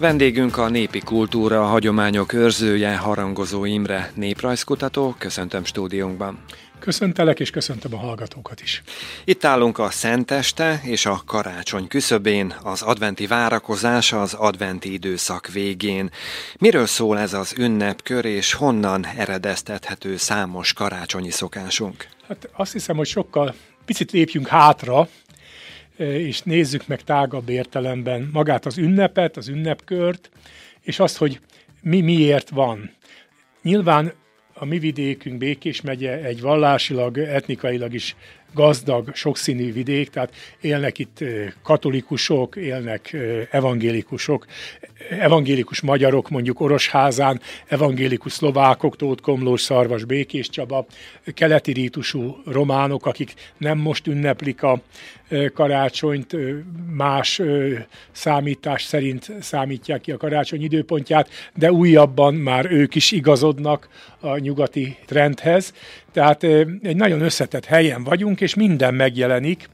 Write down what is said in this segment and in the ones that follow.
Vendégünk a népi kultúra, a hagyományok őrzője, Harangozó Imre, néprajzkutató. Köszöntöm stúdiónkban. Köszöntelek, és köszöntöm a hallgatókat is. Itt állunk a Szenteste és a karácsony küszöbén, az adventi várakozás az adventi időszak végén. Miről szól ez az ünnepkör, és honnan eredeztethető számos karácsonyi szokásunk? Hát azt hiszem, hogy sokkal picit lépjünk hátra, és nézzük meg tágabb értelemben magát az ünnepet, az ünnepkört, és azt, hogy mi miért van. Nyilván a mi vidékünk, Békés megye egy vallásilag, etnikailag is gazdag, sokszínű vidék, tehát élnek itt katolikusok, élnek evangélikusok, evangélikus magyarok, mondjuk Orosházán, evangélikus szlovákok, Tóth Komlós, Szarvas, Békés Csaba, keleti rítusú románok, akik nem most ünneplik a karácsonyt, más számítás szerint számítják ki a karácsony időpontját, de újabban már ők is igazodnak a nyugati trendhez. Tehát egy nagyon összetett helyen vagyunk, és minden megjelenik,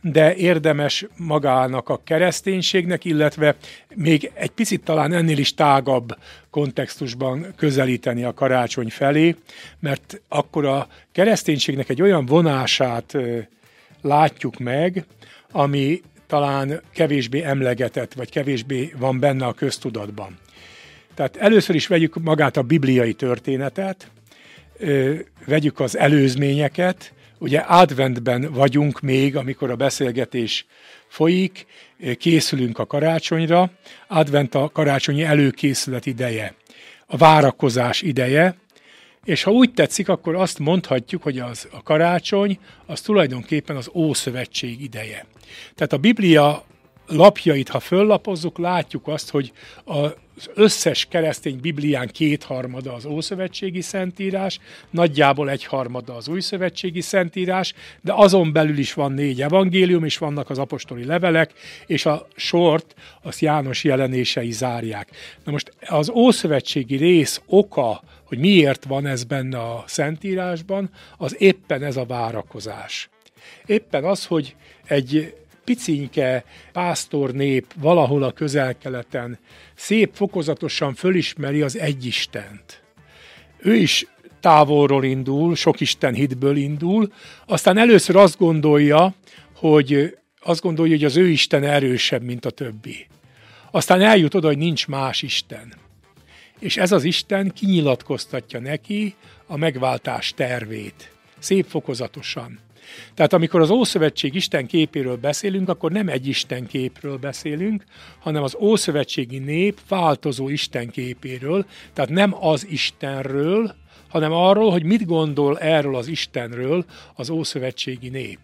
de érdemes magának a kereszténységnek, illetve még egy picit talán ennél is tágabb kontextusban közelíteni a karácsony felé, mert akkor a kereszténységnek egy olyan vonását látjuk meg, ami talán kevésbé emlegetett, vagy kevésbé van benne a köztudatban. Tehát először is vegyük magát a bibliai történetet, vegyük az előzményeket, ugye adventben vagyunk még, amikor a beszélgetés folyik, készülünk a karácsonyra, advent a karácsonyi előkészület ideje, a várakozás ideje, és ha úgy tetszik, akkor azt mondhatjuk, hogy az, a karácsony az tulajdonképpen az Ószövetség ideje. Tehát a Biblia lapjait, ha föllapozzuk, látjuk azt, hogy az összes keresztény Biblián kétharmada az Ószövetségi Szentírás, nagyjából egyharmada az Újszövetségi Szentírás, de azon belül is van négy evangélium, és vannak az apostoli levelek, és a sort az János jelenései zárják. Na most az Ószövetségi rész oka, hogy miért van ez benne a Szentírásban, az éppen ez a várakozás. Éppen az, hogy egy picinke pásztor nép valahol a közel-keleten szép fokozatosan fölismeri az egyistent. Ő is távolról indul, sok Isten hitből indul, aztán először azt gondolja, hogy azt gondolja, hogy az ő Isten erősebb, mint a többi. Aztán eljut oda, hogy nincs más Isten. És ez az Isten kinyilatkoztatja neki a megváltás tervét. Szép fokozatosan. Tehát amikor az Ószövetség Isten képéről beszélünk, akkor nem egy Isten képről beszélünk, hanem az Ószövetségi nép változó Isten képéről, tehát nem az Istenről, hanem arról, hogy mit gondol erről az Istenről az Ószövetségi nép.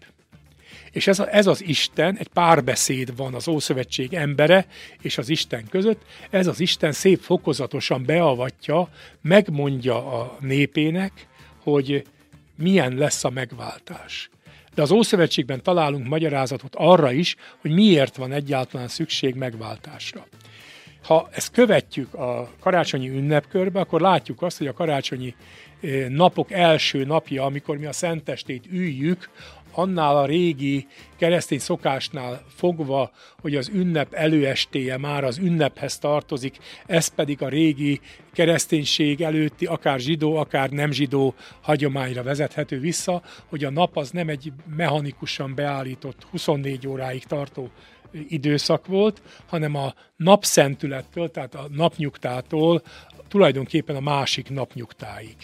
És ez, a, ez az Isten, egy párbeszéd van az Ószövetség embere és az Isten között, ez az Isten szép fokozatosan beavatja, megmondja a népének, hogy milyen lesz a megváltás. De az Ószövetségben találunk magyarázatot arra is, hogy miért van egyáltalán szükség megváltásra. Ha ezt követjük a karácsonyi ünnepkörbe, akkor látjuk azt, hogy a karácsonyi eh, napok első napja, amikor mi a szentestét üljük, annál a régi keresztény szokásnál fogva, hogy az ünnep előestéje már az ünnephez tartozik, ez pedig a régi kereszténység előtti, akár zsidó, akár nem zsidó hagyományra vezethető vissza, hogy a nap az nem egy mechanikusan beállított 24 óráig tartó időszak volt, hanem a napszentülettől, tehát a napnyugtától tulajdonképpen a másik napnyugtáig.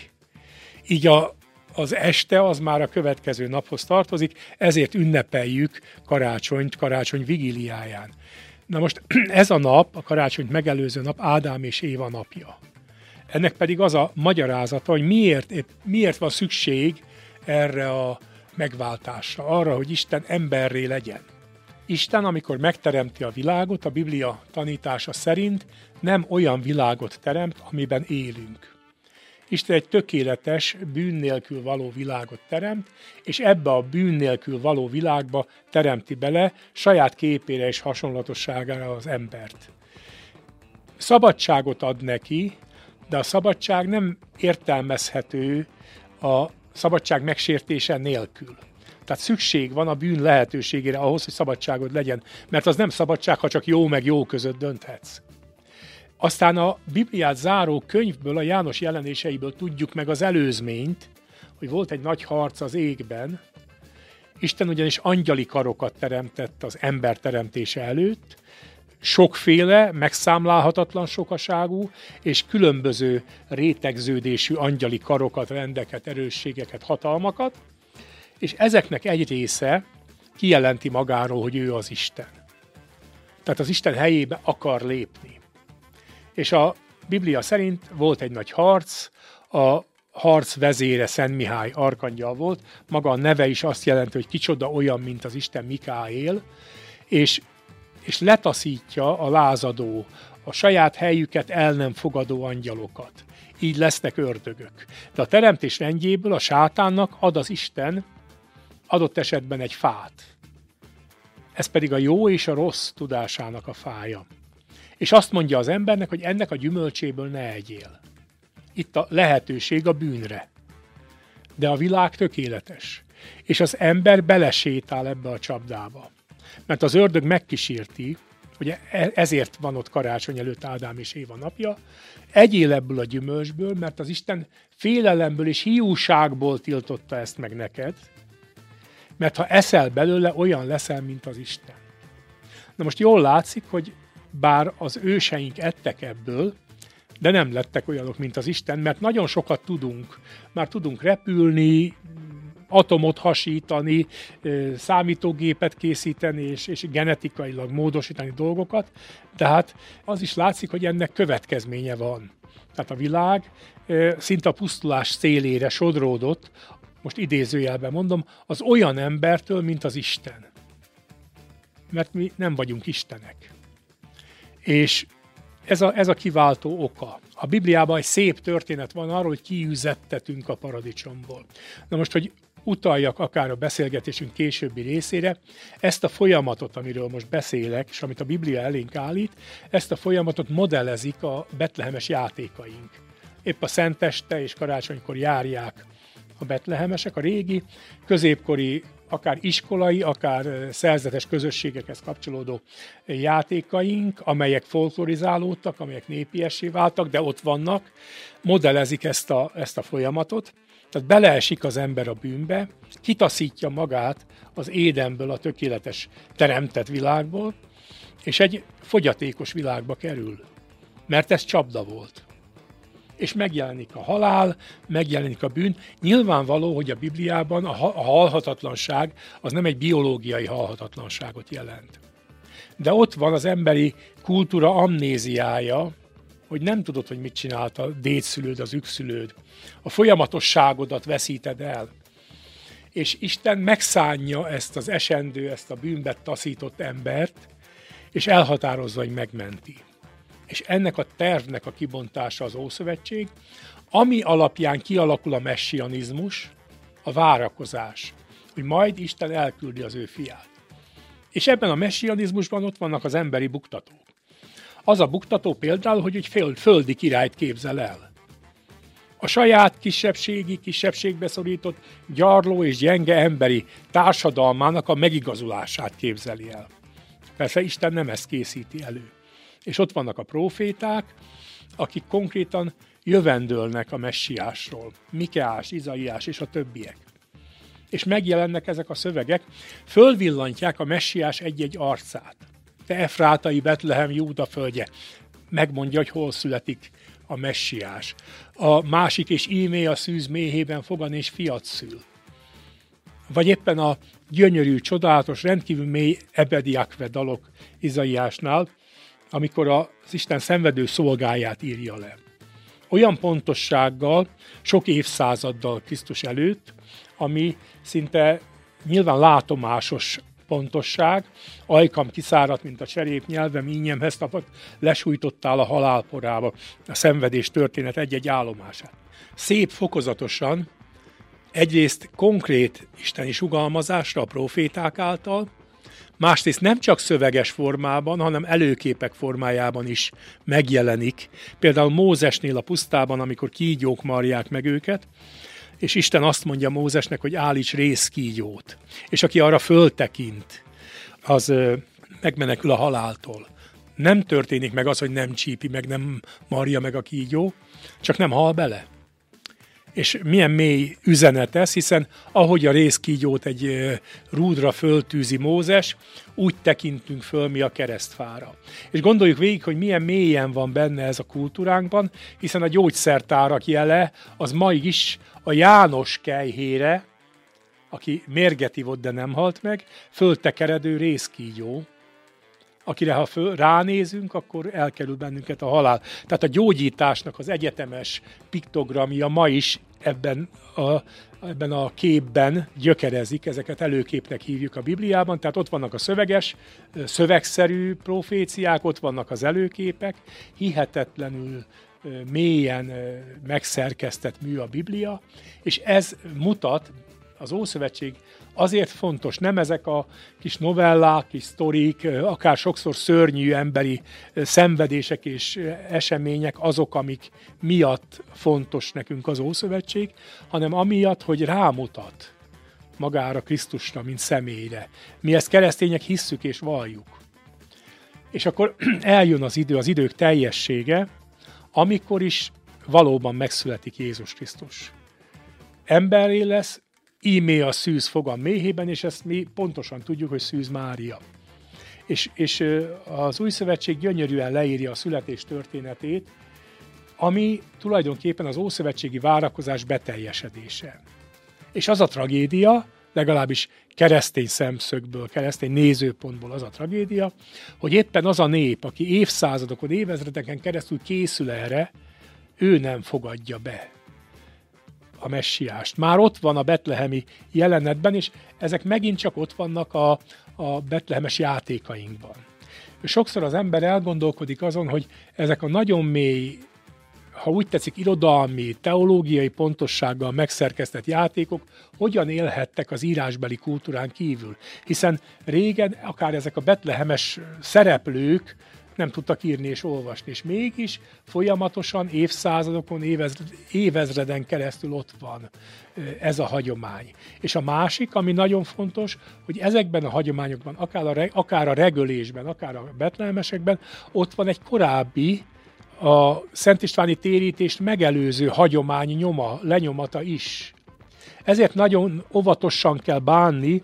Így a az este az már a következő naphoz tartozik, ezért ünnepeljük karácsonyt, karácsony vigíliáján. Na most ez a nap, a karácsonyt megelőző nap Ádám és Éva napja. Ennek pedig az a magyarázata, hogy miért, miért van szükség erre a megváltásra, arra, hogy Isten emberré legyen. Isten, amikor megteremti a világot, a Biblia tanítása szerint nem olyan világot teremt, amiben élünk. Isten egy tökéletes, bűn nélkül való világot teremt, és ebbe a bűn nélkül való világba teremti bele saját képére és hasonlatosságára az embert. Szabadságot ad neki, de a szabadság nem értelmezhető a szabadság megsértése nélkül. Tehát szükség van a bűn lehetőségére ahhoz, hogy szabadságod legyen, mert az nem szabadság, ha csak jó meg jó között dönthetsz. Aztán a Bibliát záró könyvből, a János jelenéseiből tudjuk meg az előzményt, hogy volt egy nagy harc az égben, Isten ugyanis angyali karokat teremtett az ember teremtése előtt, sokféle, megszámlálhatatlan sokaságú és különböző rétegződésű angyali karokat, rendeket, erősségeket, hatalmakat, és ezeknek egy része kijelenti magáról, hogy ő az Isten. Tehát az Isten helyébe akar lépni. És a Biblia szerint volt egy nagy harc, a harc vezére Szent Mihály arkangyal volt, maga a neve is azt jelenti, hogy kicsoda olyan, mint az Isten Mikáél, és, és letaszítja a lázadó, a saját helyüket el nem fogadó angyalokat. Így lesznek ördögök. De a teremtés rendjéből a sátánnak ad az Isten adott esetben egy fát. Ez pedig a jó és a rossz tudásának a fája. És azt mondja az embernek, hogy ennek a gyümölcséből ne egyél. Itt a lehetőség a bűnre. De a világ tökéletes. És az ember belesétál ebbe a csapdába. Mert az ördög megkísérti, hogy e- ezért van ott karácsony előtt Ádám és Éva napja, egyél ebből a gyümölcsből, mert az Isten félelemből és hiúságból tiltotta ezt meg neked, mert ha eszel belőle, olyan leszel, mint az Isten. Na most jól látszik, hogy bár az őseink ettek ebből, de nem lettek olyanok, mint az Isten, mert nagyon sokat tudunk. Már tudunk repülni, atomot hasítani, számítógépet készíteni, és, és genetikailag módosítani dolgokat, tehát az is látszik, hogy ennek következménye van. Tehát a világ szinte a pusztulás szélére sodródott, most idézőjelben mondom, az olyan embertől, mint az Isten. Mert mi nem vagyunk Istenek. És ez a, ez a kiváltó oka. A Bibliában egy szép történet van arról, hogy kiüzettetünk a paradicsomból. Na most, hogy utaljak akár a beszélgetésünk későbbi részére, ezt a folyamatot, amiről most beszélek, és amit a Biblia elénk állít, ezt a folyamatot modellezik a betlehemes játékaink. Épp a Szenteste és karácsonykor járják a betlehemesek, a régi, középkori akár iskolai, akár szerzetes közösségekhez kapcsolódó játékaink, amelyek folklorizálódtak, amelyek népiessé váltak, de ott vannak, modellezik ezt a, ezt a folyamatot. Tehát beleesik az ember a bűnbe, kitaszítja magát az édenből, a tökéletes teremtett világból, és egy fogyatékos világba kerül. Mert ez csapda volt és megjelenik a halál, megjelenik a bűn. Nyilvánvaló, hogy a Bibliában a halhatatlanság az nem egy biológiai halhatatlanságot jelent. De ott van az emberi kultúra amnéziája, hogy nem tudod, hogy mit csinált a dédszülőd, az ükszülőd. A folyamatosságodat veszíted el. És Isten megszánja ezt az esendő, ezt a bűnbet taszított embert, és elhatározza, hogy megmenti és ennek a tervnek a kibontása az Ószövetség, ami alapján kialakul a messianizmus, a várakozás, hogy majd Isten elküldi az ő fiát. És ebben a messianizmusban ott vannak az emberi buktatók. Az a buktató például, hogy egy földi királyt képzel el. A saját kisebbségi, kisebbségbe szorított, gyarló és gyenge emberi társadalmának a megigazulását képzeli el. Persze Isten nem ezt készíti elő. És ott vannak a proféták, akik konkrétan jövendőlnek a messiásról. Mikeás, Izaiás és a többiek. És megjelennek ezek a szövegek, fölvillantják a messiás egy-egy arcát. Te Efrátai Betlehem Júda földje. Megmondja, hogy hol születik a messiás. A másik és ímé a szűz méhében fogan és fiat szül. Vagy éppen a gyönyörű, csodálatos, rendkívül mély Ebediakve dalok Izaiásnál, amikor az Isten szenvedő szolgáját írja le. Olyan pontossággal, sok évszázaddal Krisztus előtt, ami szinte nyilván látomásos pontosság, ajkam kiszáradt, mint a cserép nyelvem, ínyemhez tapadt, lesújtottál a halálporába, a szenvedés történet egy-egy állomását. Szép fokozatosan, egyrészt konkrét isteni sugalmazásra a proféták által, másrészt nem csak szöveges formában, hanem előképek formájában is megjelenik. Például Mózesnél a pusztában, amikor kígyók marják meg őket, és Isten azt mondja Mózesnek, hogy állíts részkígyót. És aki arra föltekint, az megmenekül a haláltól. nem történik meg az, hogy nem csípi, meg nem marja meg a kígyó, csak nem hal bele. És milyen mély üzenet ez, hiszen ahogy a részkígyót egy rúdra föltűzi Mózes, úgy tekintünk föl mi a keresztfára. És gondoljuk végig, hogy milyen mélyen van benne ez a kultúránkban, hiszen a gyógyszertárak jele az ma is a János kejhére, aki mérget ivott, de nem halt meg, föltekeredő részkígyó, akire ha föl, ránézünk, akkor elkerül bennünket a halál. Tehát a gyógyításnak az egyetemes piktogramja ma is ebben a, ebben a képben gyökerezik, ezeket előképnek hívjuk a Bibliában, tehát ott vannak a szöveges, szövegszerű proféciák, ott vannak az előképek, hihetetlenül mélyen megszerkesztett mű a Biblia, és ez mutat az Ószövetség azért fontos, nem ezek a kis novellák, kis sztorik, akár sokszor szörnyű emberi szenvedések és események azok, amik miatt fontos nekünk az Ószövetség, hanem amiatt, hogy rámutat magára Krisztusra, mint személyre. Mi ezt keresztények hisszük és valljuk. És akkor eljön az idő, az idők teljessége, amikor is valóban megszületik Jézus Krisztus. Emberé lesz, ímé a szűz fogam méhében, és ezt mi pontosan tudjuk, hogy szűz Mária. És, és az új szövetség gyönyörűen leírja a születés történetét, ami tulajdonképpen az ószövetségi várakozás beteljesedése. És az a tragédia, legalábbis keresztény szemszögből, keresztény nézőpontból az a tragédia, hogy éppen az a nép, aki évszázadokon, évezredeken keresztül készül erre, ő nem fogadja be a messiást. Már ott van a betlehemi jelenetben, és ezek megint csak ott vannak a, a betlehemes játékainkban. Sokszor az ember elgondolkodik azon, hogy ezek a nagyon mély, ha úgy tetszik, irodalmi, teológiai pontossággal megszerkesztett játékok hogyan élhettek az írásbeli kultúrán kívül. Hiszen régen akár ezek a betlehemes szereplők nem tudtak írni és olvasni, és mégis folyamatosan évszázadokon, évezred, évezreden keresztül ott van ez a hagyomány. És a másik, ami nagyon fontos, hogy ezekben a hagyományokban, akár a, akár a regölésben, akár a betlehemesekben, ott van egy korábbi, a Szent Istváni térítést megelőző hagyomány nyoma, lenyomata is. Ezért nagyon óvatosan kell bánni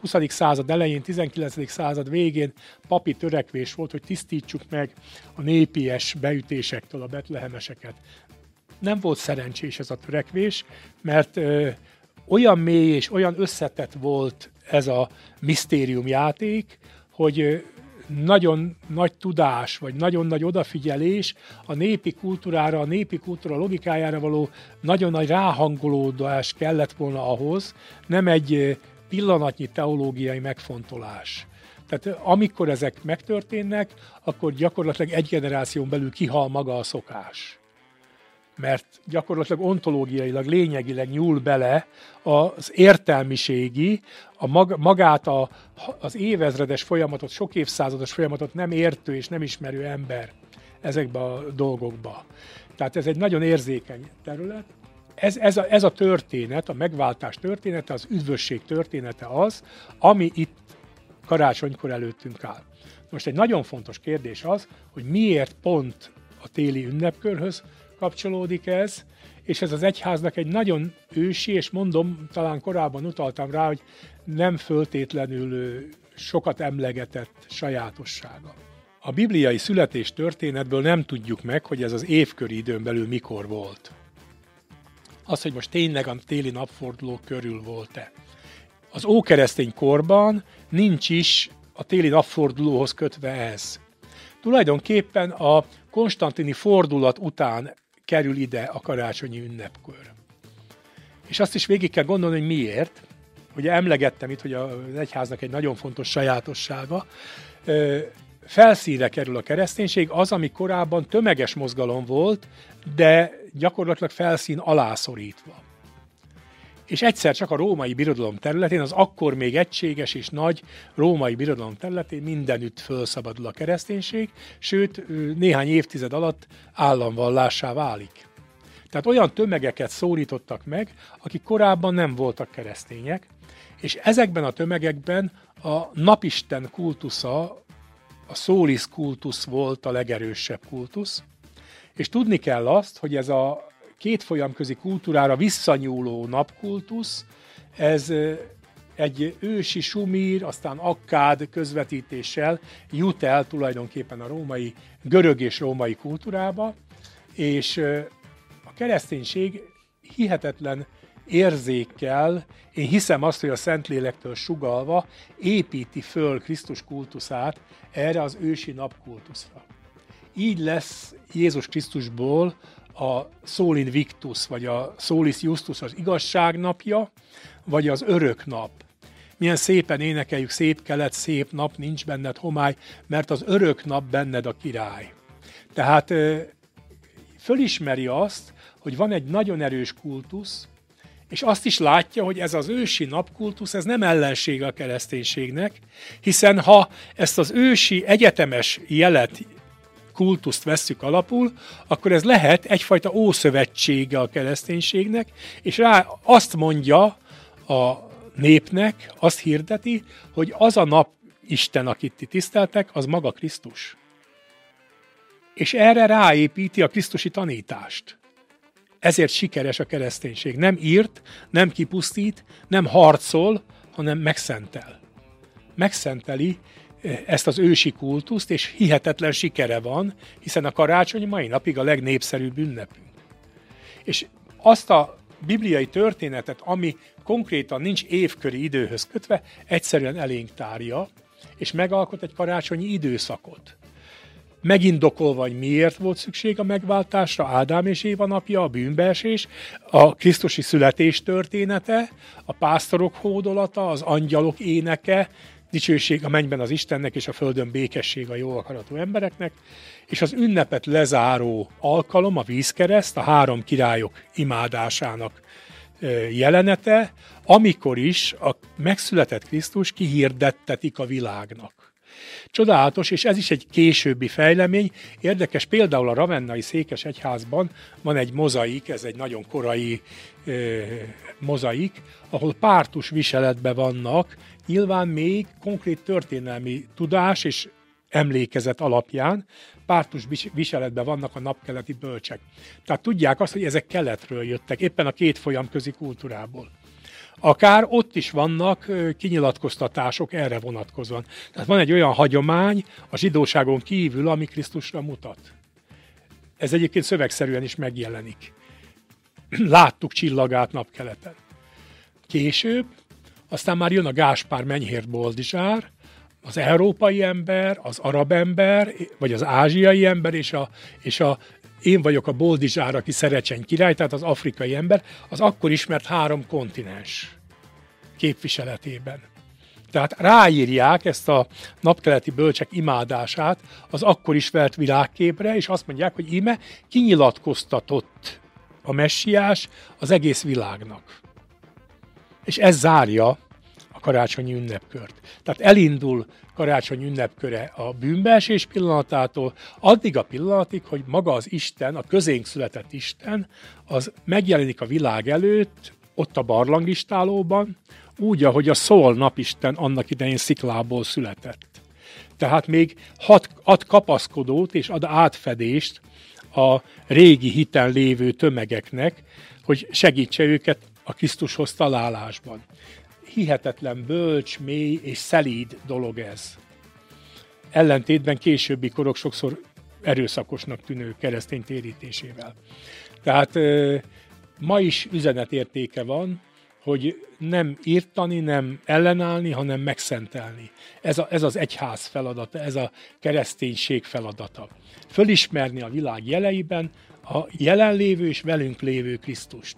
20. század elején, 19. század végén papi törekvés volt, hogy tisztítsuk meg a népies beütésektől a betlehemeseket. Nem volt szerencsés ez a törekvés, mert ö, olyan mély és olyan összetett volt ez a misztériumjáték, hogy nagyon nagy tudás, vagy nagyon nagy odafigyelés a népi kultúrára, a népi kultúra logikájára való nagyon nagy ráhangolódás kellett volna ahhoz, nem egy pillanatnyi teológiai megfontolás. Tehát amikor ezek megtörténnek, akkor gyakorlatilag egy generáción belül kihal maga a szokás. Mert gyakorlatilag ontológiailag, lényegileg nyúl bele az értelmiségi, a mag, magát a, az évezredes folyamatot, sok évszázados folyamatot nem értő és nem ismerő ember ezekbe a dolgokba. Tehát ez egy nagyon érzékeny terület, ez, ez, a, ez a történet, a megváltás története, az üdvösség története az, ami itt karácsonykor előttünk áll. Most egy nagyon fontos kérdés az, hogy miért pont a téli ünnepkörhöz kapcsolódik ez, és ez az egyháznak egy nagyon ősi, és mondom, talán korábban utaltam rá, hogy nem föltétlenül sokat emlegetett sajátossága. A bibliai születés történetből nem tudjuk meg, hogy ez az évköri időn belül mikor volt az, hogy most tényleg a téli napforduló körül volt-e. Az ókeresztény korban nincs is a téli napfordulóhoz kötve ez. Tulajdonképpen a konstantini fordulat után kerül ide a karácsonyi ünnepkör. És azt is végig kell gondolni, hogy miért. Ugye emlegettem itt, hogy az egyháznak egy nagyon fontos sajátossága. Felszínre kerül a kereszténység, az, ami korábban tömeges mozgalom volt, de gyakorlatilag felszín alászorítva. És egyszer csak a római birodalom területén, az akkor még egységes és nagy római birodalom területén mindenütt felszabadul a kereszténység, sőt néhány évtized alatt államvallássá válik. Tehát olyan tömegeket szólítottak meg, akik korábban nem voltak keresztények, és ezekben a tömegekben a napisten kultusza a szólisz kultusz volt a legerősebb kultusz, és tudni kell azt, hogy ez a két folyamközi kultúrára visszanyúló napkultusz, ez egy ősi sumír, aztán akkád közvetítéssel jut el tulajdonképpen a római, görög és római kultúrába, és a kereszténység hihetetlen érzékkel, én hiszem azt, hogy a Szentlélektől sugalva építi föl Krisztus kultuszát erre az ősi napkultuszra. Így lesz Jézus Krisztusból a Solin Victus, vagy a Solis Justus az igazság napja, vagy az örök nap. Milyen szépen énekeljük, szép kelet, szép nap, nincs benned homály, mert az örök nap benned a király. Tehát fölismeri azt, hogy van egy nagyon erős kultusz, és azt is látja, hogy ez az ősi napkultusz, ez nem ellenség a kereszténységnek, hiszen ha ezt az ősi egyetemes jelet, kultuszt vesszük alapul, akkor ez lehet egyfajta ószövetsége a kereszténységnek, és rá azt mondja a népnek, azt hirdeti, hogy az a nap Isten, akit ti tiszteltek, az maga Krisztus. És erre ráépíti a Krisztusi tanítást. Ezért sikeres a kereszténység. Nem írt, nem kipusztít, nem harcol, hanem megszentel. Megszenteli ezt az ősi kultuszt, és hihetetlen sikere van, hiszen a karácsony mai napig a legnépszerűbb ünnepünk. És azt a bibliai történetet, ami konkrétan nincs évköri időhöz kötve, egyszerűen elénk tárja, és megalkot egy karácsonyi időszakot megindokolva, hogy miért volt szükség a megváltásra, Ádám és Éva napja, a bűnbeesés, a Krisztusi születés története, a pásztorok hódolata, az angyalok éneke, dicsőség a mennyben az Istennek, és a földön békesség a jó akaratú embereknek, és az ünnepet lezáró alkalom, a vízkereszt, a három királyok imádásának jelenete, amikor is a megszületett Krisztus kihirdettetik a világnak. Csodálatos, és ez is egy későbbi fejlemény. Érdekes, például a Ravennai Székes Egyházban van egy mozaik, ez egy nagyon korai ö, mozaik, ahol pártus viseletben vannak, nyilván még konkrét történelmi tudás és emlékezet alapján pártus viseletben vannak a napkeleti bölcsek. Tehát tudják azt, hogy ezek keletről jöttek, éppen a két folyam közi kultúrából. Akár ott is vannak kinyilatkoztatások erre vonatkozóan. Tehát van egy olyan hagyomány a zsidóságon kívül, ami Krisztusra mutat. Ez egyébként szövegszerűen is megjelenik. Láttuk csillagát napkeleten. Később, aztán már jön a Gáspár Menyhért Boldizsár, az európai ember, az arab ember, vagy az ázsiai ember, és a, és a én vagyok a Boldizsár, aki Szerecseny király, tehát az afrikai ember, az akkor ismert három kontinens képviseletében. Tehát ráírják ezt a napkeleti bölcsek imádását az akkor ismert világképre, és azt mondják, hogy íme kinyilatkoztatott a messiás az egész világnak. És ez zárja karácsonyi ünnepkört. Tehát elindul karácsony ünnepköre a bűnbeesés pillanatától, addig a pillanatig, hogy maga az Isten, a közénk született Isten, az megjelenik a világ előtt, ott a barlangistálóban, úgy, ahogy a szól napisten annak idején sziklából született. Tehát még hat, ad kapaszkodót és ad átfedést a régi hiten lévő tömegeknek, hogy segítse őket a Krisztushoz találásban hihetetlen bölcs, mély és szelíd dolog ez. Ellentétben későbbi korok sokszor erőszakosnak tűnő keresztény térítésével. Tehát ma is üzenetértéke van, hogy nem írtani, nem ellenállni, hanem megszentelni. Ez, a, ez az egyház feladata, ez a kereszténység feladata. Fölismerni a világ jeleiben a jelenlévő és velünk lévő Krisztust.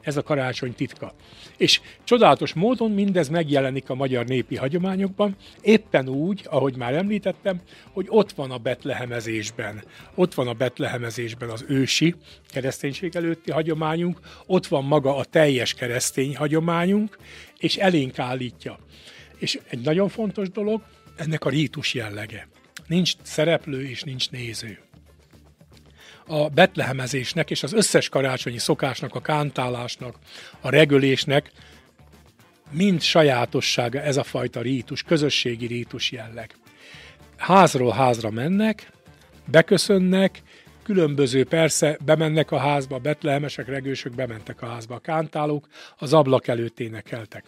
Ez a karácsony titka. És csodálatos módon mindez megjelenik a magyar népi hagyományokban, éppen úgy, ahogy már említettem, hogy ott van a betlehemezésben. Ott van a betlehemezésben az ősi kereszténység előtti hagyományunk, ott van maga a teljes keresztény hagyományunk, és elénk állítja. És egy nagyon fontos dolog, ennek a rítus jellege. Nincs szereplő és nincs néző a betlehemezésnek és az összes karácsonyi szokásnak, a kántálásnak, a regölésnek mind sajátossága ez a fajta rítus, közösségi rítus jelleg. házról házra mennek, beköszönnek, különböző persze, bemennek a házba, betlehemesek, regősök bementek a házba, a kántálók az ablak előtt énekeltek.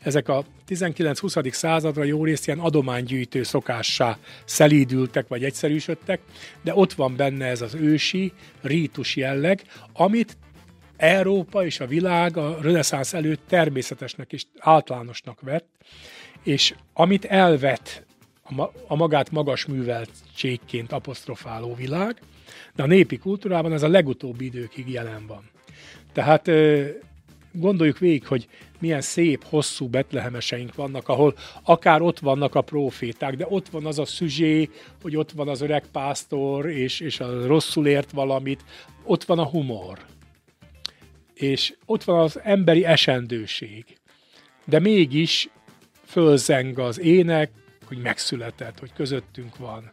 Ezek a 19-20. századra jó részt ilyen adománygyűjtő szokássá szelídültek vagy egyszerűsödtek, de ott van benne ez az ősi, rítus jelleg, amit Európa és a világ a reneszánsz előtt természetesnek és általánosnak vett, és amit elvet a magát magas műveltségként apostrofáló világ, de a népi kultúrában ez a legutóbbi időkig jelen van. Tehát gondoljuk végig, hogy milyen szép, hosszú betlehemeseink vannak, ahol akár ott vannak a proféták, de ott van az a szüzsé, hogy ott van az öreg pásztor, és, és a rosszul ért valamit, ott van a humor. És ott van az emberi esendőség. De mégis fölzeng az ének, hogy megszületett, hogy közöttünk van,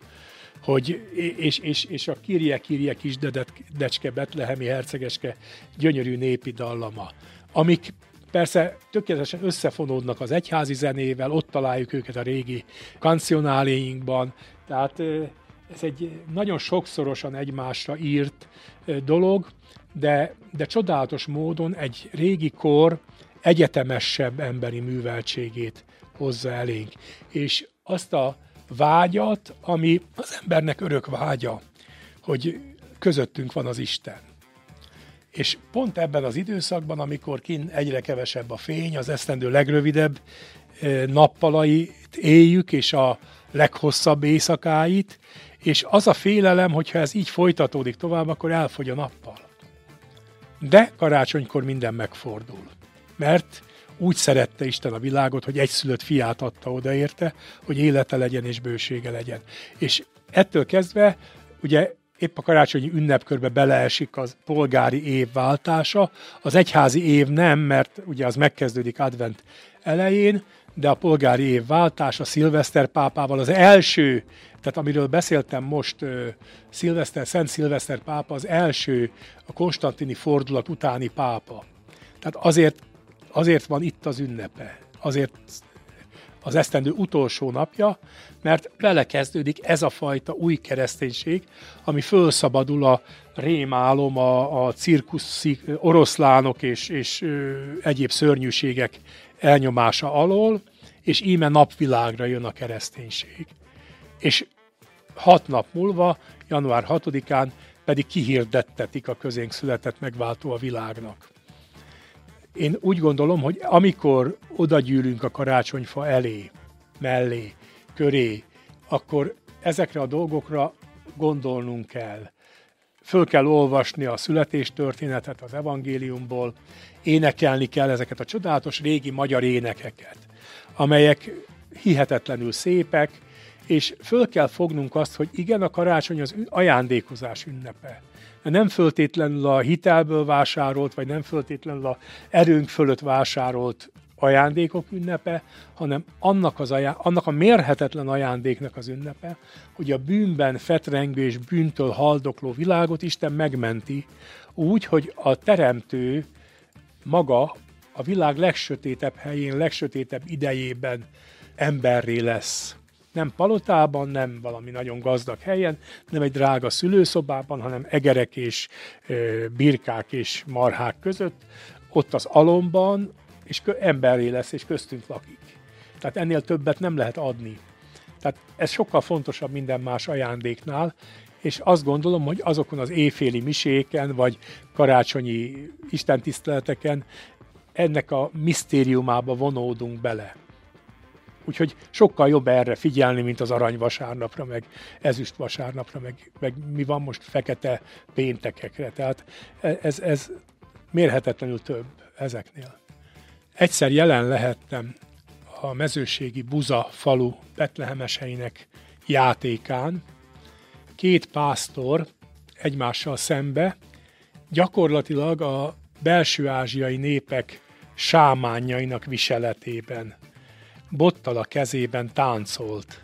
hogy, és, és, és a Kirje Kirje kis decske, betlehemi hercegeske gyönyörű népi dallama, amik persze tökéletesen összefonódnak az egyházi zenével, ott találjuk őket a régi kancionáléinkban, tehát ez egy nagyon sokszorosan egymásra írt dolog, de, de csodálatos módon egy régi kor egyetemesebb emberi műveltségét hozza elénk. És azt a vágyat, ami az embernek örök vágya, hogy közöttünk van az Isten. És pont ebben az időszakban, amikor kin egyre kevesebb a fény, az esztendő legrövidebb eh, nappalait éljük, és a leghosszabb éjszakáit, és az a félelem, hogyha ez így folytatódik tovább, akkor elfogy a nappal. De karácsonykor minden megfordul. Mert úgy szerette Isten a világot, hogy egyszülött fiát adta oda érte, hogy élete legyen és bősége legyen. És ettől kezdve, ugye épp a karácsonyi ünnepkörbe beleesik az polgári év váltása, az egyházi év nem, mert ugye az megkezdődik advent elején, de a polgári év váltás a szilveszter pápával az első, tehát amiről beszéltem most, szilveszter, Szent Szilveszter pápa az első, a konstantini fordulat utáni pápa. Tehát azért azért van itt az ünnepe, azért az esztendő utolsó napja, mert vele kezdődik ez a fajta új kereszténység, ami fölszabadul a rémálom, a, a cirkuszi oroszlánok és, és ö, egyéb szörnyűségek elnyomása alól, és íme napvilágra jön a kereszténység. És hat nap múlva, január 6-án pedig kihirdettetik a közénk született megváltó a világnak. Én úgy gondolom, hogy amikor odagyűlünk a karácsonyfa elé, mellé, köré, akkor ezekre a dolgokra gondolnunk kell. Föl kell olvasni a születéstörténetet az evangéliumból, énekelni kell ezeket a csodálatos régi magyar énekeket, amelyek hihetetlenül szépek, és föl kell fognunk azt, hogy igen, a karácsony az ajándékozás ünnepe. Nem föltétlenül a hitelből vásárolt, vagy nem föltétlenül a erőnk fölött vásárolt ajándékok ünnepe, hanem annak, az ajá- annak a mérhetetlen ajándéknak az ünnepe, hogy a bűnben fetrengő és bűntől haldokló világot Isten megmenti, úgy, hogy a teremtő maga a világ legsötétebb helyén, legsötétebb idejében emberré lesz nem palotában, nem valami nagyon gazdag helyen, nem egy drága szülőszobában, hanem egerek és birkák és marhák között, ott az alomban, és emberré lesz, és köztünk lakik. Tehát ennél többet nem lehet adni. Tehát ez sokkal fontosabb minden más ajándéknál, és azt gondolom, hogy azokon az éjféli miséken, vagy karácsonyi istentiszteleteken ennek a misztériumába vonódunk bele. Úgyhogy sokkal jobb erre figyelni, mint az arany vasárnapra, meg ezüst vasárnapra, meg, meg mi van most fekete péntekekre. Tehát ez, ez mérhetetlenül több ezeknél. Egyszer jelen lehettem a mezőségi Buza falu betlehemeseinek játékán. Két pásztor egymással szembe, gyakorlatilag a belső ázsiai népek sámányainak viseletében bottal a kezében táncolt.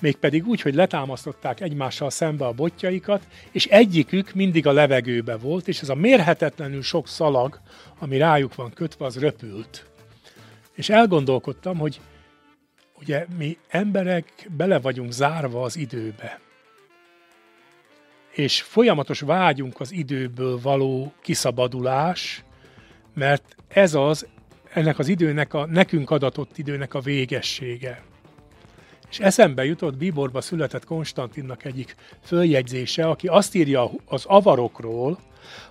Mégpedig úgy, hogy letámasztották egymással szembe a botjaikat, és egyikük mindig a levegőbe volt, és ez a mérhetetlenül sok szalag, ami rájuk van kötve, az röpült. És elgondolkodtam, hogy, Ugye mi emberek bele vagyunk zárva az időbe, és folyamatos vágyunk az időből való kiszabadulás, mert ez az, ennek az időnek, a nekünk adatott időnek a végessége. És eszembe jutott Bíborba született Konstantinnak egyik följegyzése, aki azt írja az avarokról,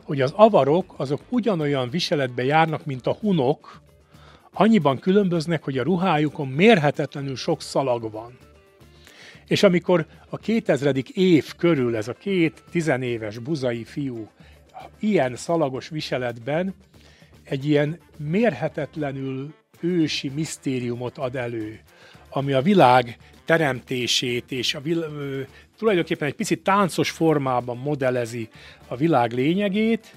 hogy az avarok azok ugyanolyan viseletbe járnak, mint a hunok, annyiban különböznek, hogy a ruhájukon mérhetetlenül sok szalag van. És amikor a 2000. év körül ez a két tizenéves buzai fiú ilyen szalagos viseletben egy ilyen mérhetetlenül ősi misztériumot ad elő, ami a világ teremtését és a vil- ö, tulajdonképpen egy picit táncos formában modellezi a világ lényegét,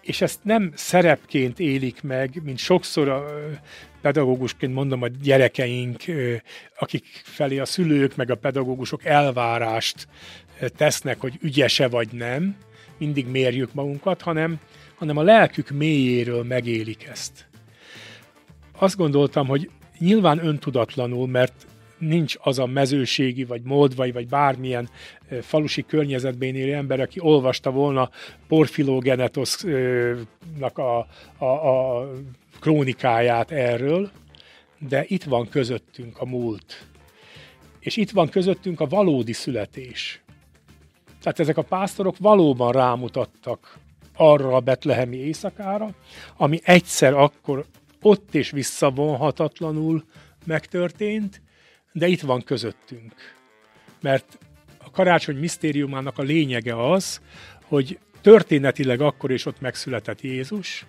és ezt nem szerepként élik meg, mint sokszor a pedagógusként mondom a gyerekeink, akik felé a szülők meg a pedagógusok elvárást tesznek, hogy ügyese vagy nem, mindig mérjük magunkat, hanem, hanem a lelkük mélyéről megélik ezt. Azt gondoltam, hogy nyilván öntudatlanul, mert nincs az a mezőségi, vagy moldvai, vagy bármilyen falusi környezetben élő ember, aki olvasta volna Porfilogenetosnak a, a, a krónikáját erről, de itt van közöttünk a múlt. És itt van közöttünk a valódi születés. Tehát ezek a pásztorok valóban rámutattak arra a betlehemi éjszakára, ami egyszer akkor ott és visszavonhatatlanul megtörtént, de itt van közöttünk. Mert a karácsony misztériumának a lényege az, hogy történetileg akkor is ott megszületett Jézus,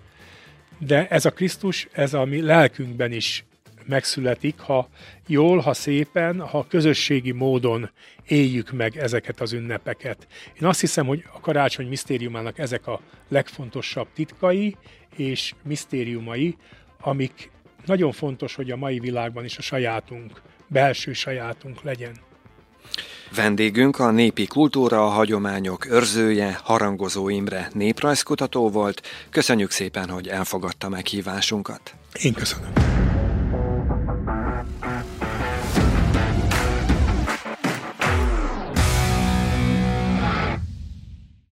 de ez a Krisztus, ez a mi lelkünkben is megszületik, ha jól, ha szépen, ha közösségi módon éljük meg ezeket az ünnepeket. Én azt hiszem, hogy a karácsony misztériumának ezek a legfontosabb titkai és misztériumai, amik nagyon fontos, hogy a mai világban is a sajátunk, belső sajátunk legyen. Vendégünk a népi kultúra, a hagyományok őrzője, Harangozó Imre néprajzkutató volt. Köszönjük szépen, hogy elfogadta meghívásunkat. Én köszönöm.